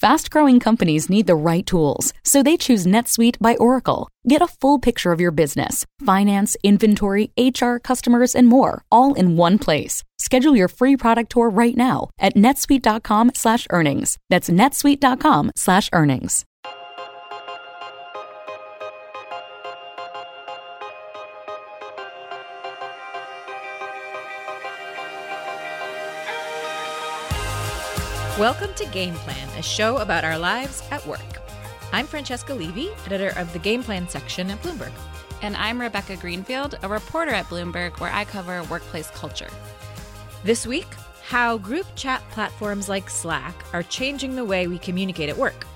Fast growing companies need the right tools, so they choose NetSuite by Oracle. Get a full picture of your business, finance, inventory, HR, customers, and more, all in one place. Schedule your free product tour right now at netsuite.com/earnings. That's netsuite.com/earnings. Welcome to Game Plan, a show about our lives at work. I'm Francesca Levy, editor of the Game Plan section at Bloomberg. And I'm Rebecca Greenfield, a reporter at Bloomberg, where I cover workplace culture. This week, how group chat platforms like Slack are changing the way we communicate at work.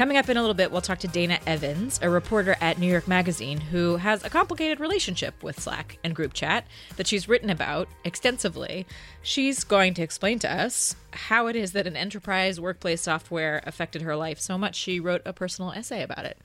Coming up in a little bit, we'll talk to Dayna Evans, a reporter at New York Magazine who has a complicated relationship with Slack and group chat that she's written about extensively. She's going to explain to us how it is that an enterprise workplace software affected her life so much she wrote a personal essay about it.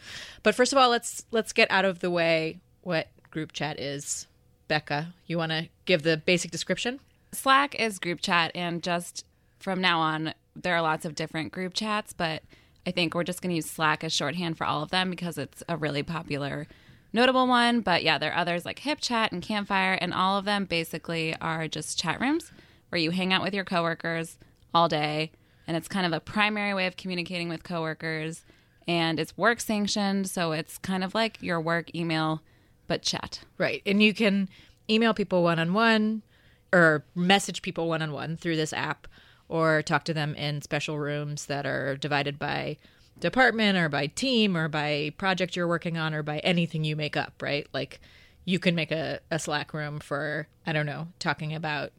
But first of all, let's let's get out of the way what group chat is. Becca, you want to give the basic description? Slack is group chat and just from now on there are lots of different group chats, but I think we're just going to use Slack as shorthand for all of them because it's a really popular, notable one. But yeah, there are others like HipChat and Campfire, and all of them basically are just chat rooms where you hang out with your coworkers all day. And it's kind of a primary way of communicating with coworkers. And it's work sanctioned. So it's kind of like your work email, but chat. Right. And you can email people one on one or message people one on one through this app or talk to them in special rooms that are divided by department or by team or by project you're working on or by anything you make up, right? Like you can make a, a Slack room for, I don't know, talking about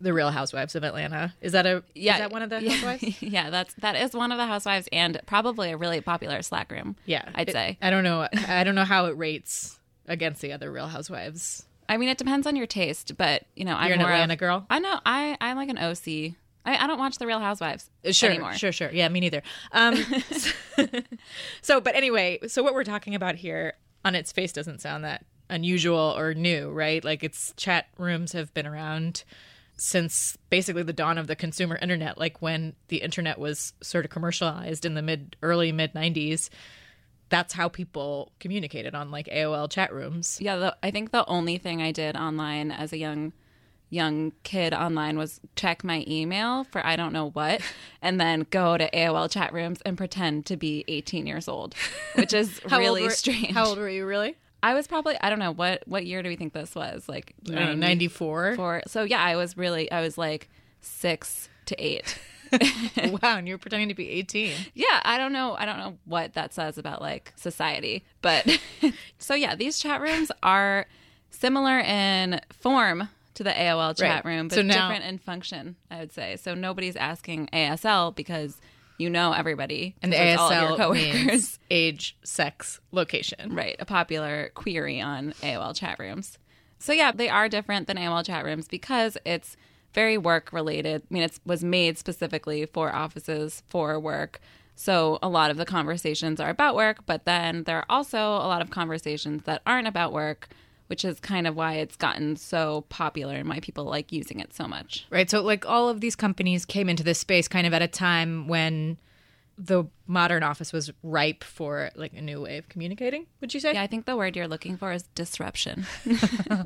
the Real Housewives of Atlanta. Is that a yeah? Is that one of the housewives? Yeah, yeah, that's that is one of the housewives and probably a really popular Slack room. Yeah, I'd it, say. I don't know. I don't know how it rates against the other Real Housewives. I mean, it depends on your taste, but you know, I'm You're an Atlanta of, girl. I know. I I'm like an OC. I, I don't watch the Real Housewives sure, anymore. Sure, sure. Yeah, me neither. Um, so, but anyway, so what we're talking about here on its face doesn't sound that unusual or new, right? Like its chat rooms have been around since basically the dawn of the consumer internet, like when the internet was sort of commercialized in the mid early mid 90s. That's how people communicated on like AOL chat rooms. Yeah, the, I think the only thing I did online as a young young kid online was check my email for I don't know what and then go to AOL chat rooms and pretend to be 18 years old, which is really were, strange. How old were you really? I was probably I don't know what what year do we think this was? Like 94. Four. So yeah, I was really I was like 6 to 8. wow, and you were pretending to be 18. Yeah, I don't know. I don't know what that says about like society, but so yeah, these chat rooms are similar in form to the AOL chat Right. room, but So now- different in function. I would say so. Nobody's asking ASL because you know everybody And because it's all of your ASL coworkers. means age, sex, location. Right, a popular query on AOL chat rooms. So yeah, they are different than AOL chat rooms because it's very work related. I mean, it was made specifically for offices for work. So a lot of the conversations are about work, but then there are also a lot of conversations that aren't about work, which is kind of why it's gotten so popular and why people like using it so much. Right. So, like, all of these companies came into this space kind of at a time when the modern office was ripe for like a new way of communicating. Would you say? Yeah, I think the word you're looking for is disruption.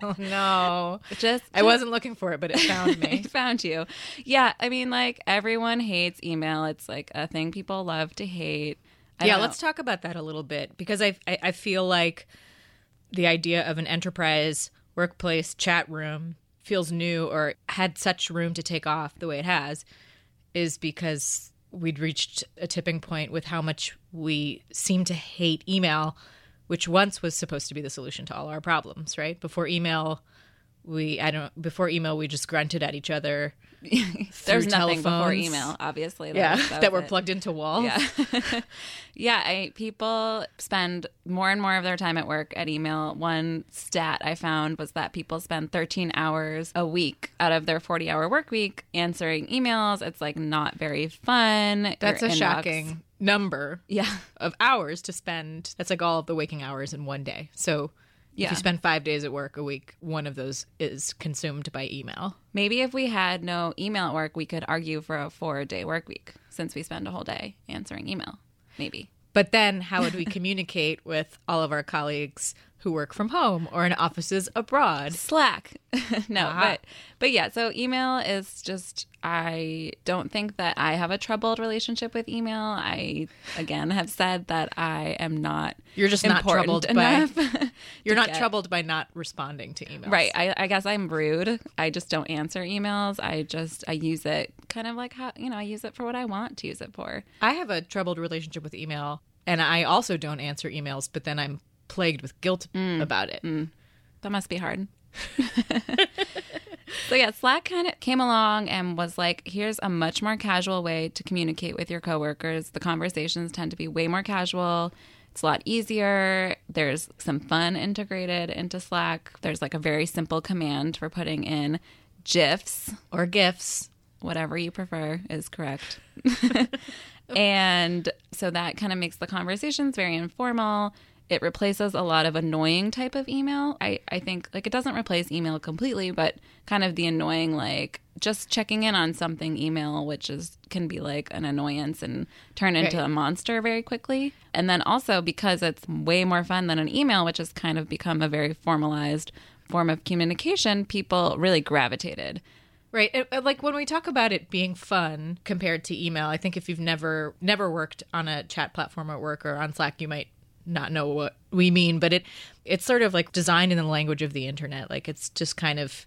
Oh, no. Just I wasn't looking for it, but it found me. I found you. Yeah, I mean, like everyone hates email. It's like a thing people love to hate. I yeah, let's talk about that a little bit because I, I I feel like the idea of an enterprise workplace chat room feels new or had such room to take off the way it has is because we'd reached a tipping point with how much we seem to hate email which once was supposed to be the solution to all our problems right? Before email we i don't before email we just grunted at each other There's nothing before email, obviously. yeah was- that, was were it. plugged into walls Yeah, yeah. I, people spend more and more of their time at work at email. One stat I found was that people spend 13 hours a week out of their 40-hour work week answering emails. It's like not very fun. That's a inbox- shocking number Yeah, of hours to spend. That's like all of the waking hours in one day. So If you spend five days at work a week, one of those is consumed by email. Maybe if we had no email at work, we could argue for a four day work week since we spend a whole day answering email. Maybe. But then, how would we communicate with all of our colleagues who work from home or in offices abroad? Slack. no, Ah. but but yeah, so email is just I don't think that I have a troubled relationship with email. I again have said that I am not You're just not troubled by- enough. You're not get- troubled by not responding to emails. Right. I, I guess I'm rude. I just don't answer emails. I just I use it kind of like how you know, I use it for what I want to use it for. I have a troubled relationship with email, and I also don't answer emails, but then I'm plagued with guilt mm. about it. Mm. That must be hard. so yeah, Slack kind of came along and was like, here's a much more casual way to communicate with your coworkers. The conversations tend to be way more casual. It's a lot easier. There's some fun integrated into Slack. There's like a very simple command for putting in GIFs, Or gifts. whatever you prefer is correct. and so that kind of makes the conversations very informal. It replaces a lot of annoying type of email. I, I think like it doesn't replace email completely, but kind of the annoying like just checking in on something email, which is can be like an annoyance and turn into Right. a monster very quickly. And then also because it's way more fun than an email, which has kind of become a very formalized form of communication, people really gravitated. Right. It- like when we talk about it being fun compared to email, I think if you've never never worked on a chat platform at work or on Slack, you might not know what we mean, but it it's sort of like designed in the language of the internet. Like it's just kind of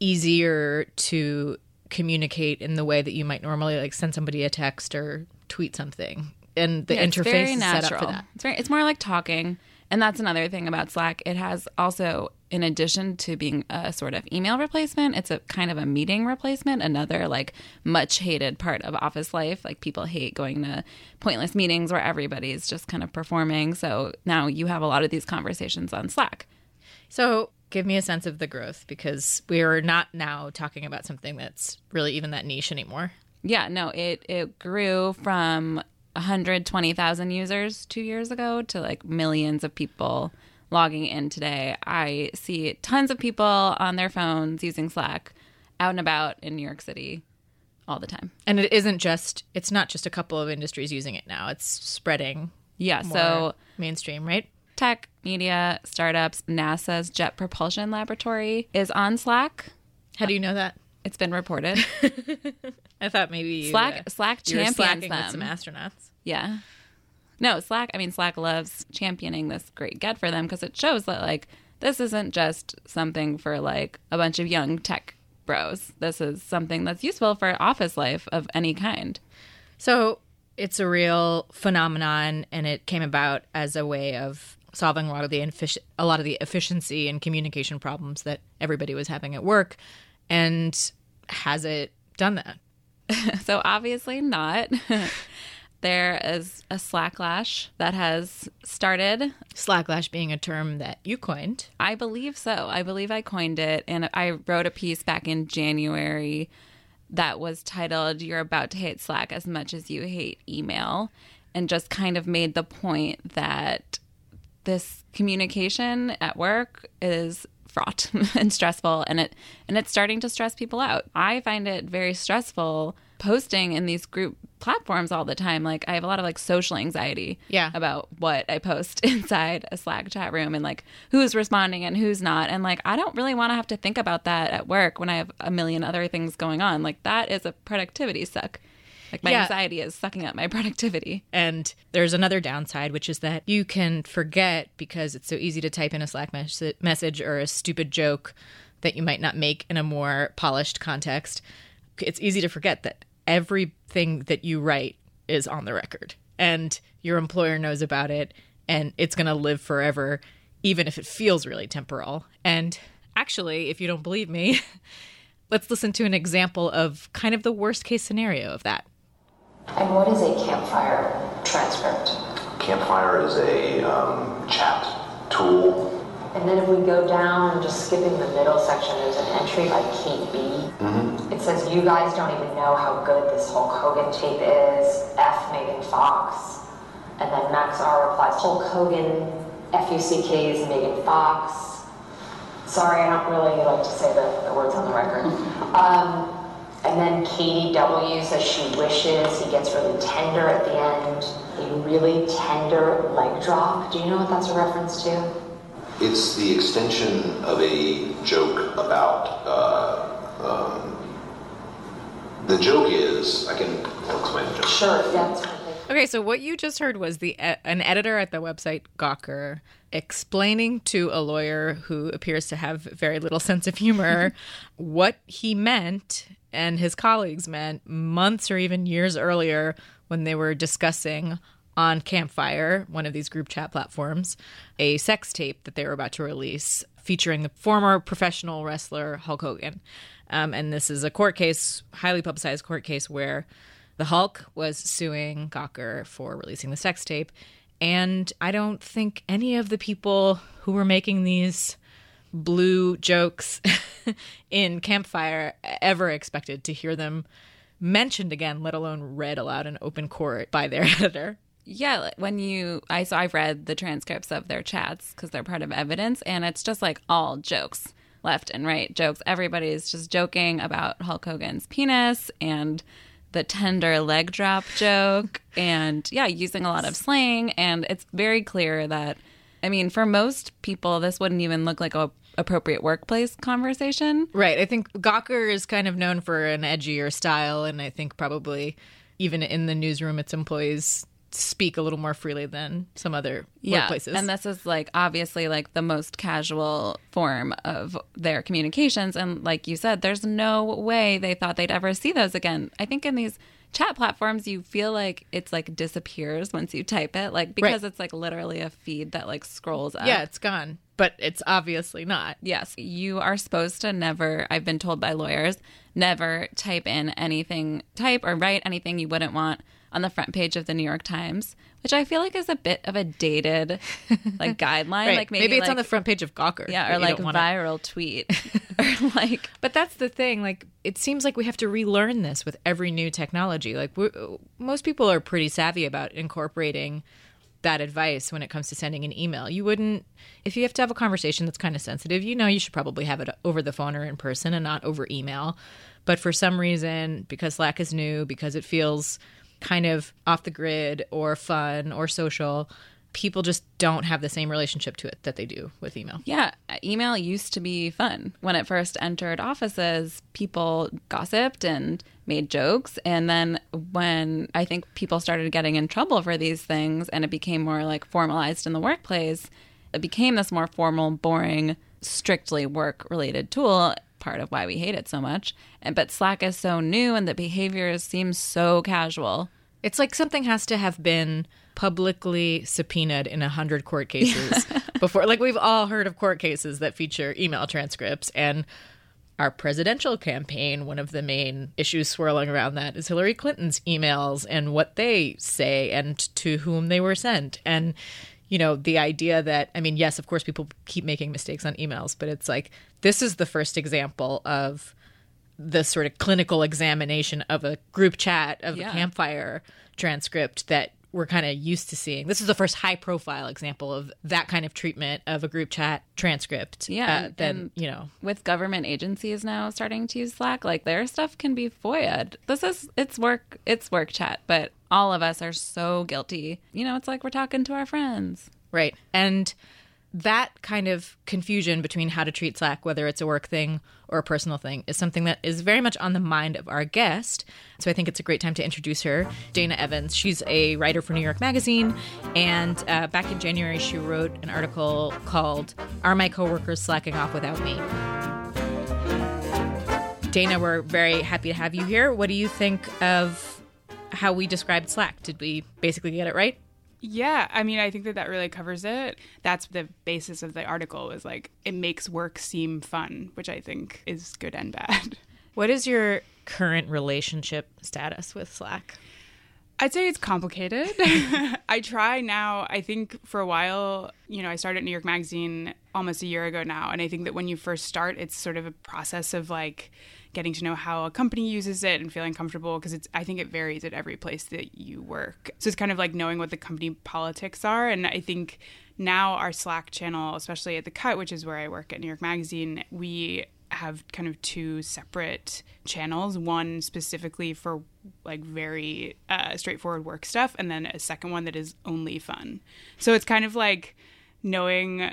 easier to communicate in the way that you might normally like send somebody a text or tweet something. And the Yeah, interface very is natural. set up for that. It's very it's more like talking. And that's another thing about Slack. It has also, in addition to being a sort of email replacement, it's a kind of a meeting replacement, another like much hated part of office life. Like people hate going to pointless meetings where everybody's just kind of performing. So now you have a lot of these conversations on Slack. So give me a sense of the growth because we're not now talking about something that's really even that niche anymore. Yeah, no, it it grew from 120,000 users 2 years ago to like millions of people logging in today. I see tons of people on their phones using Slack out and about in New York City all the time. And it isn't just it's not just a couple of industries using it now. It's spreading Yeah, more so mainstream, right? tech, media, startups, NASA's Jet Propulsion Laboratory is on Slack. How do you know that? It's been reported. I thought maybe you, Slack uh, Slack you were champions slacking them. with some astronauts. Yeah. No, Slack, I mean, Slack loves championing this great get for them because it shows that, like, this isn't just something for, like, a bunch of young tech bros. This is something that's useful for office life of any kind. So it's a real phenomenon, and it came about as a way of solving a lot of the ineffic- a lot of the efficiency and communication problems that everybody was having at work. And has it done that? So, obviously, not. there is a Slacklash that has started Slacklash being a term that you coined. I believe so. I believe I coined it. And I wrote a piece back in January that was titled, You're About to Hate Slack as Much as You Hate Email. And just kind of made the point that this communication at work is fraught and stressful and it and it's starting to stress people out. I find it very stressful posting in these group platforms all the time. Like I have a lot of like social anxiety Yeah. about what I post inside a Slack chat room and like who's responding and who's not. And like I don't really want to have to think about that at work when I have a million other things going on. Like that is a productivity suck. Like my Yeah. anxiety is sucking up my productivity. And there's another downside, which is that you can forget because it's so easy to type in a Slack mes- message or a stupid joke that you might not make in a more polished context. It's easy to forget that everything that you write is on the record and your employer knows about it and it's going to live forever, even if it feels really temporal. And actually, if you don't believe me, let's listen to an example of kind of the worst case scenario of that. And what is a campfire transcript? Campfire is a um, chat tool. And then if we go down, just skipping the middle section, there's an entry by Kate B. It says, You guys don't even know how good this Hulk Hogan tape is. F. Megan Fox. And then Max R replies, Hulk Hogan FUCK's Megan Fox. Sorry, I don't really like to say the, the words on the record. Um, and then Katie W says she wishes he gets really tender at the end. A really tender leg drop. Do you know what that's a reference to? It's the extension of a joke about. Uh, um, the joke is, I can I'll explain the joke. Sure, yeah, that's. Okay, so what you just heard was the an editor at the website Gawker explaining to a lawyer who appears to have very little sense of humor what he meant and his colleagues meant months or even years earlier when they were discussing on Campfire, one of these group chat platforms, a sex tape that they were about to release featuring the former professional wrestler Hulk Hogan. Um, and this is a court case, highly publicized court case where the Hulk was suing Gawker for releasing the sex tape. And I don't think any of the people who were making these blue jokes in Campfire ever expected to hear them mentioned again, let alone read aloud in open court by their editor. Yeah, when you I so I've read the transcripts of their chats because they're part of evidence, and it's just like all jokes, left and right jokes. Everybody's just joking about Hulk Hogan's penis and the tender leg drop joke, and yeah, using a lot of slang. And it's very clear that, I mean, for most people, this wouldn't even look like a appropriate workplace conversation. Right. I think Gawker is kind of known for an edgier style, and I think probably even in the newsroom, its employees speak a little more freely than some other workplaces. And this is like obviously like the most casual form of their communications. And like you said, there's no way they thought they'd ever see those again. I think in these chat platforms, you feel like it's like disappears once you type it, like because Right. it's like literally a feed that like scrolls up. yeah, it's gone, but it's obviously not. Yes, you are supposed to never, I've been told by lawyers, never type in anything, type or write anything you wouldn't want on the front page of the New York Times, which I feel like is a bit of a dated like guideline. Right. Like maybe, it's on the front page of Gawker. Yeah, or like wanna- viral tweet. or like But that's the thing. Like, it seems like we have to relearn this with every new technology. Like, most people are pretty savvy about incorporating that advice when it comes to sending an email. You wouldn't, if you have to have a conversation that's kind of sensitive, you know, you should probably have it over the phone or in person and not over email. But for some reason, because Slack is new, because it feels kind of off the grid or fun or social, people just don't have the same relationship to it that they do with email. Yeah, email used to be fun. When it first entered offices, people gossiped and made jokes. And then when I think people started getting in trouble for these things and it became more like formalized in the workplace, it became this more formal, boring, strictly work related tool. Part of why we hate it so much. And but Slack is so new and the behaviors seem so casual. It's like something has to have been publicly subpoenaed in a hundred court cases before. Like we've all heard of court cases that feature email transcripts, and our presidential campaign, one of the main issues swirling around that is Hillary Clinton's emails and what they say and to whom they were sent. And, you know, the idea that, I mean, yes, of course, people keep making mistakes on emails, but it's like this is the first example of the sort of clinical examination of a group chat of Yeah. a campfire transcript that we're kind of used to seeing. This is the first high profile example of that kind of treatment of a group chat transcript. Yeah, Uh, then, you know, with government agencies now starting to use Slack, like their stuff can be FOIA'd. This is it's work it's work chat, but all of us are so guilty. You know, it's like we're talking to our friends. Right. And that kind of confusion between how to treat Slack, whether it's a work thing or a personal thing, is something that is very much on the mind of our guest. So I think it's a great time to introduce her, Dayna Evans. She's a writer for New York Magazine. And uh, back in January, she wrote an article called Are My Coworkers Slacking Off Without Me? Dayna, we're very happy to have you here. What do you think of how we described Slack? Did we basically get it right? Yeah, I mean, I think that that really covers it. That's the basis of the article is like it makes work seem fun, which I think is good and bad. What is your current relationship status with Slack? I'd say it's complicated. I try now. I think for a while, you know, I started New York Magazine almost a year ago now. And I think that when you first start, it's sort of a process of like getting to know how a company uses it and feeling comfortable because it's, I think it varies at every place that you work. So it's kind of like knowing what the company politics are. And I think now our Slack channel, especially at The Cut, which is where I work at New York Magazine, we have kind of two separate channels one specifically for like very uh, straightforward work stuff and then a second one that is only fun. So it's kind of like knowing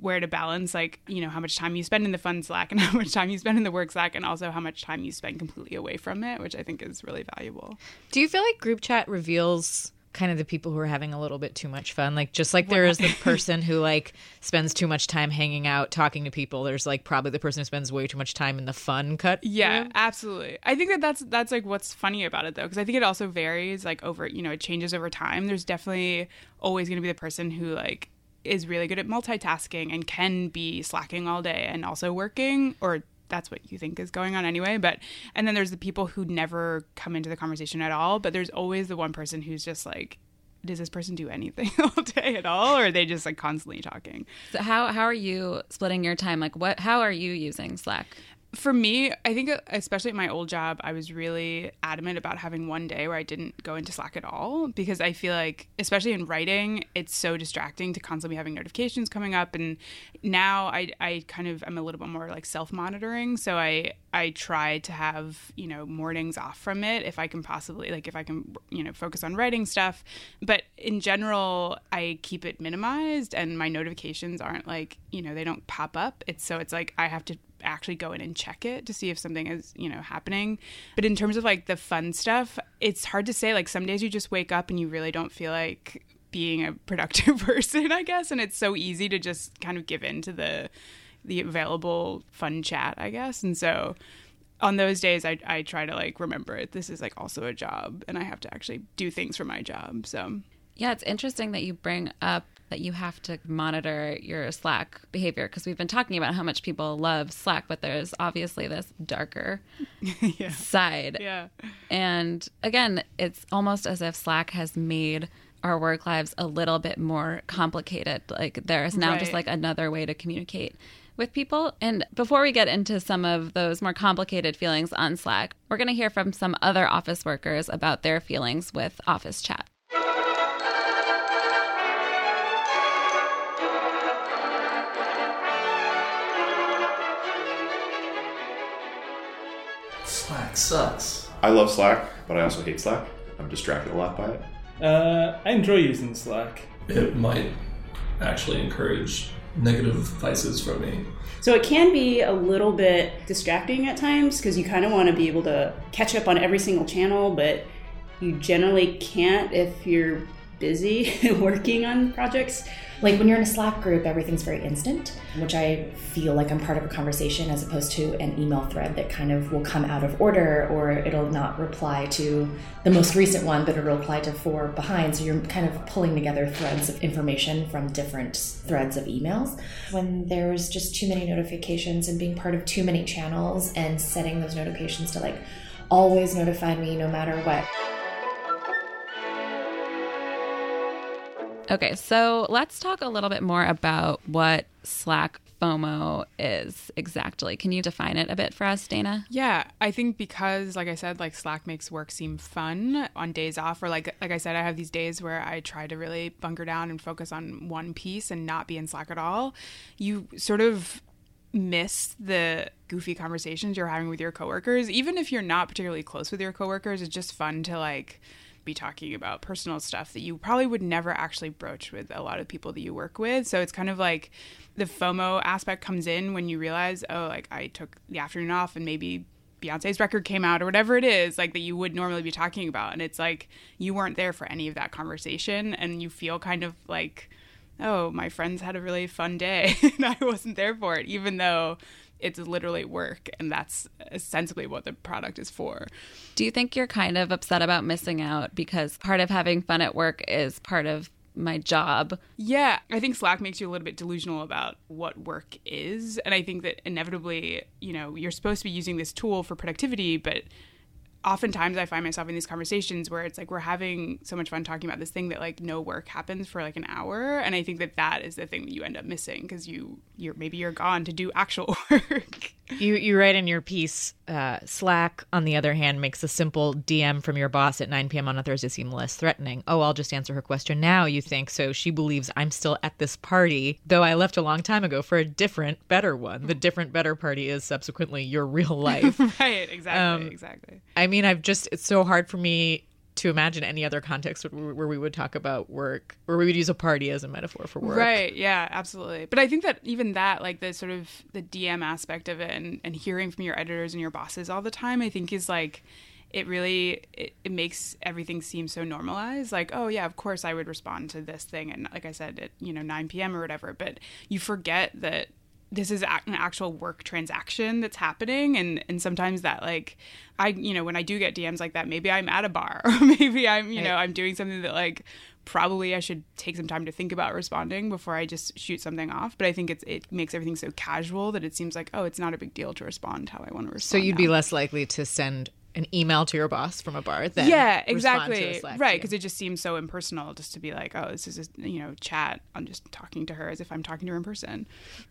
where to balance like you know how much time you spend in the fun slack and how much time you spend in the work slack and also how much time you spend completely away from it which i think is really valuable. Do you feel like group chat reveals kind of the people who are having a little bit too much fun? Like just like there is the person who like spends too much time hanging out, talking to people. There's like probably the person who spends way too much time in the fun cut. Yeah, room. absolutely. I think that that's that's like what's funny about it though, because I think it also varies like over you know it changes over time. There's definitely always going to be the person who like is really good at multitasking and can be slacking all day and also working or that's what you think is going on anyway but and then there's the people who never come into the conversation at all but there's always the one person who's just like does this person do anything all day at all or are they just like constantly talking So how how are you splitting your time? Like what how are you using Slack? For me, I think especially at my old job, I was really adamant about having one day where I didn't go into Slack at all because I feel like, especially in writing, it's so distracting to constantly be having notifications coming up. And now I, I kind of am a little bit more like self monitoring. So I, I try to have, you know, mornings off from it if I can possibly, like, if I can, you know, focus on writing stuff. But in general, I keep it minimized and my notifications aren't like, you know, they don't pop up. It's so it's like I have to actually go in and check it to see if something is you know happening. But in terms of like the fun stuff it's hard to say. Like some days you just wake up and you really don't feel like being a productive person i guess. And it's so easy to just kind of give in to the the available fun chat i guess. And so on those days I, I try to like remember it. This is like also a job and i have to actually do things for my job. So Yeah, it's interesting that you bring up that you have to monitor your Slack behavior because we've been talking about how much people love Slack, but there's obviously this darker side. yeah And again, it's almost as if Slack has made our work lives a little bit more complicated. Like there's now just like another way to communicate with people. And before we get into some of those more complicated feelings on Slack, we're going to hear from some other office workers about their feelings with office chat. Slack sucks. I love Slack, but I also hate Slack. I'm distracted a lot by it. Uh, I enjoy using Slack. It might actually encourage negative vices from me. So it can be a little bit distracting at times because you kind of want to be able to catch up on every single channel, but you generally can't if you're busy working on projects. Like when you're in a Slack group, everything's very instant, which I feel like I'm part of a conversation as opposed to an email thread that kind of will come out of order or it'll not reply to the most recent one, but it'll reply to four behind. So you're kind of pulling together threads of information from different threads of emails. When there's just too many notifications and being part of too many channels and setting those notifications to like always notify me no matter what. Okay, so let's talk a little bit more about what Slack FOMO is exactly. Can you define it a bit for us, Dayna? Yeah, I think because like I said, like Slack makes work seem fun on days off or like like I said, I have these days where I try to really bunker down and focus on one piece and not be in Slack at all. You sort of miss the goofy conversations you're having with your coworkers. Even if you're not particularly close with your coworkers, it's just fun to like be talking about personal stuff that you probably would never actually broach with a lot of people that you work with. So it's kind of like the FOMO aspect comes in when you realize, oh, like I took the afternoon off and maybe Beyonce's record came out or whatever it is, like that you would normally be talking about. And it's like you weren't there for any of that conversation and you feel kind of like, oh, my friends had a really fun day and I wasn't there for it, even though it's literally work and that's ostensibly what the product is for. Do you think you're kind of upset about missing out because part of having fun at work is part of my job? Yeah, I think Slack makes you a little bit delusional about what work is. And I think that inevitably, you know, you're supposed to be using this tool for productivity, but oftentimes I find myself in these conversations where it's like we're having so much fun talking about this thing that like no work happens for like an hour, and I think that that is the thing that you end up missing because you you're maybe you're gone to do actual work. You you write in your piece, uh, Slack, on the other hand, makes a simple DM from your boss at 9 p.m. on a Thursday seem less threatening. Oh, I'll just answer her question now, you think. So she believes I'm still at this party, though I left a long time ago for a different, better one. The different, better party is subsequently your real life. right, exactly, um, exactly. I mean, I've just, it's so hard for me to imagine any other context where we would talk about work where we would use a party as a metaphor for work. Right. Yeah absolutely. But i think that even that like the sort of the dm aspect of it and, and hearing from your editors and your bosses all the time i think is like it really it, it makes everything seem so normalized. Like oh yeah of course i would respond to this thing and like i said at you know 9 p.m or whatever but you forget that this is an actual work transaction that's happening and and sometimes that like i you know when i do get dms like that maybe i'm at a bar or maybe i'm you right. know i'm doing something that like probably i should take some time to think about responding before i just shoot something off but i think it's it makes everything so casual that it seems like oh it's not a big deal to respond how i want to respond so you'd now. be less likely to send an email to your boss from a bar then yeah exactly. Right because it just seems so impersonal just to be like oh this is a you know chat. I'm just talking to her as if i'm talking to her in person.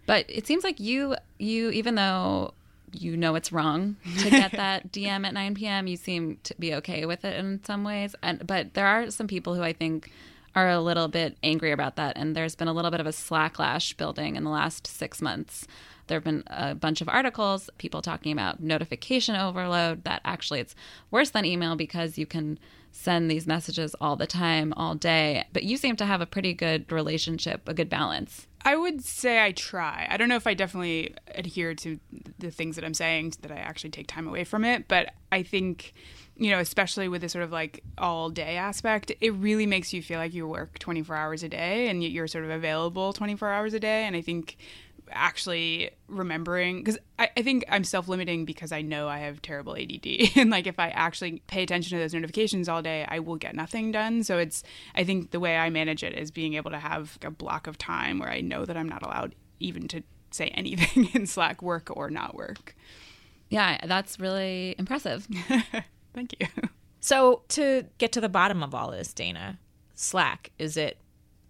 But it seems like you you even though you know it's wrong to get that dm at 9 p.m you seem to be okay with it in some ways. And but there are some people who i think are a little bit angry about that. And there's been a little bit of a slacklash building in the last six months there have been a bunch of articles, people talking about notification overload, that actually it's worse than email because you can send these messages all the time, all day. But you seem to have a pretty good relationship, a good balance. I would say I try. I don't know if I definitely adhere to the things that I'm saying, that I actually take time away from it. But I think, you know, especially with this sort of like all day aspect, it really makes you feel like you work 24 hours a day and you're sort of available 24 hours a day. And I think actually remembering because I, I, think I'm self limiting because I know I have terrible ADD. and like if I actually pay attention to those notifications all day, I will get nothing done. So it's, I think the way I manage it is being able to have a block of time where I know that I'm not allowed even to say anything in Slack, work or not work. Yeah, that's really impressive. Thank you. So to get to the bottom of all this, Dayna, Slack, is it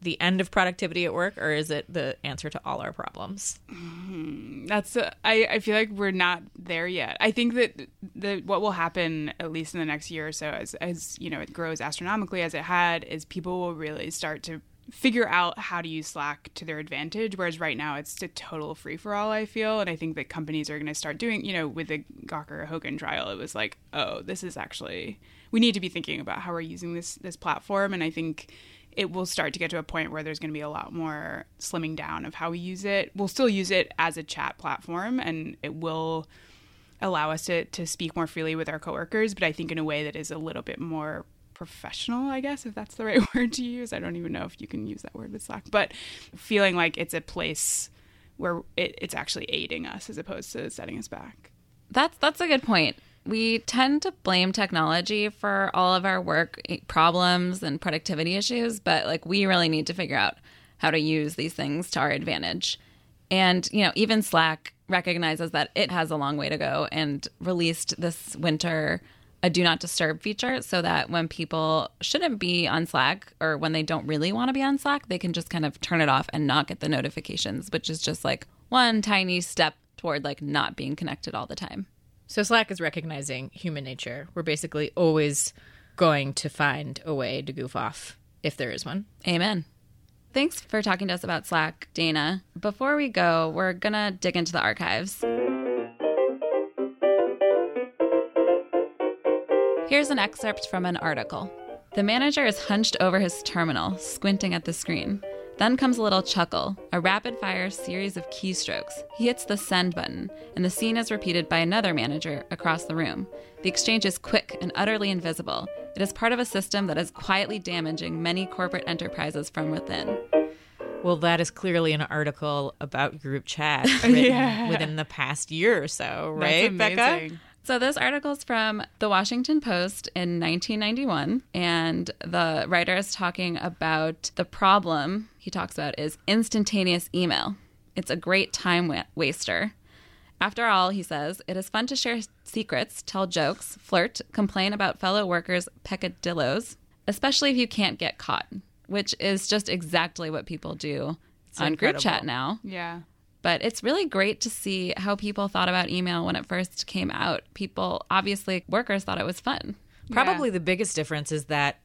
the end of productivity at work or is it the answer to all our problems? Mm, that's a, I, I feel like we're not there yet. I think that the what will happen at least in the next year or so as as you know it grows astronomically as it had is people will really start to figure out how to use slack to their advantage whereas right now it's a total free for all i feel. And i think that companies are going to start doing you know with the gawker hogan trial it was like oh this is actually we need to be thinking about how we're using this this platform. And i think it will start to get to a point where there's going to be a lot more slimming down of how we use it. We'll still use it as a chat platform and it will allow us to, to speak more freely with our coworkers, but I think in a way that is a little bit more professional, I guess, if that's the right word to use. I don't even know if you can use that word with Slack, but feeling like it's a place where it, it's actually aiding us as opposed to setting us back. That's that's a good point we tend to blame technology for all of our work problems and productivity issues, but like we really need to figure out how to use these things to our advantage. And, you know, even Slack recognizes that it has a long way to go and released this winter a do not disturb feature so that when people shouldn't be on Slack or when they don't really want to be on Slack, they can just kind of turn it off and not get the notifications, which is just like one tiny step toward like not being connected all the time. So Slack is recognizing human nature. We're basically always going to find a way to goof off if there is one. Amen. Thanks for talking to us about Slack, Dayna. Before we go, we're going to dig into the archives. Here's an excerpt from an article. The manager is hunched over his terminal, squinting at the screen. Then comes a little chuckle, a rapid fire series of keystrokes. He hits the send button, and the scene is repeated by another manager across the room. The exchange is quick and utterly invisible. It is part of a system that is quietly damaging many corporate enterprises from within. Well, that is clearly an article about group chat written yeah. within the past year or so, right, Becca? So this article is from the Washington Post in 1991, and the writer is talking about the problem he talks about is instantaneous email. It's a great time wa- waster. After all, he says, it is fun to share secrets, tell jokes, flirt, complain about fellow workers' peccadillos, especially if you can't get caught, which is just exactly what people do on group chat now. Yeah. But it's really great to see how people thought about email when it first came out. People, obviously, workers thought it was fun. Probably the biggest difference is that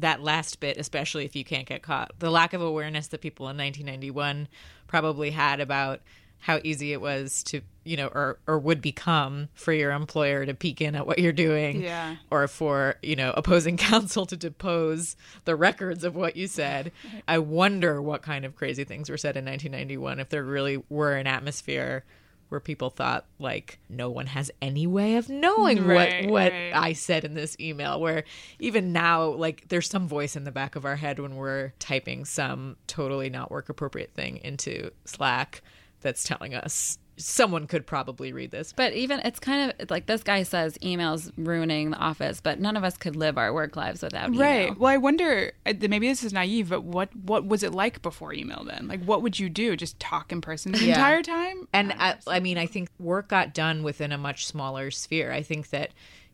that last bit, especially if you can't get caught, the lack of awareness that people in 1991 probably had about how easy it was to, you know, or or would become for your employer to peek in at what you're doing, Yeah. or for you know opposing counsel to depose the records of what you said. I wonder what kind of crazy things were said in 1991 if there really were an atmosphere where people thought like no one has any way of knowing Right, what what right. I said in this email where even now like there's some voice in the back of our head when we're typing some totally not work appropriate thing into Slack that's telling us someone could probably read this. But even it's kind of like this guy says emails ruining the office, but none of us could live our work lives without email. Right. Well, I wonder. uh, Maybe this is naive, but what what was it like before email? Then, like, what would you do? Just talk in person the Yeah. entire time? And I, I mean, I think work got done within a much smaller sphere. I think that,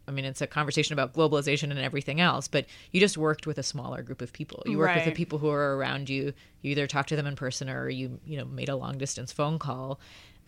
I mean, it's a conversation about globalization and everything else, but you just worked with a smaller group of people. You worked with the people who are around you. You either talked to them in person or you, you know, made a long distance phone call.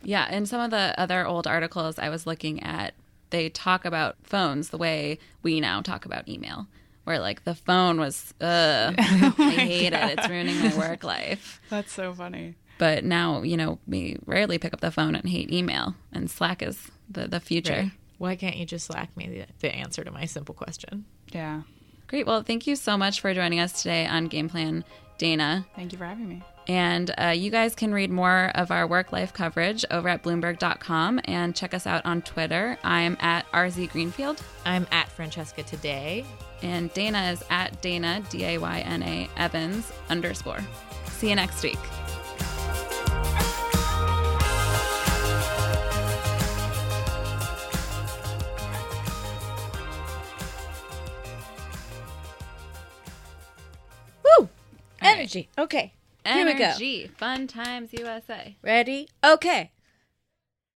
Yeah, in some of the other old articles I was looking at, they talk about phones the way we now talk about email, where like the phone was, ugh, Oh I hate it. It's ruining my work life. That's so funny. But now, you know, we rarely pick up the phone and hate email, and Slack is the, the future. Right. Why can't you just Slack me the, the answer to my simple question? Yeah. Great. Well, thank you so much for joining us today on Game Plan, Dayna. Thank you for having me. And uh, you guys can read more of our work life coverage over at Bloomberg.com and check us out on Twitter. I'm at RZ Greenfield. I'm at Francesca Today. And Dayna is at Dayna, D A Y N A, Evans underscore. See you next week. Woo! Energy. Okay. Here we go. Fun times USA. Ready? Okay.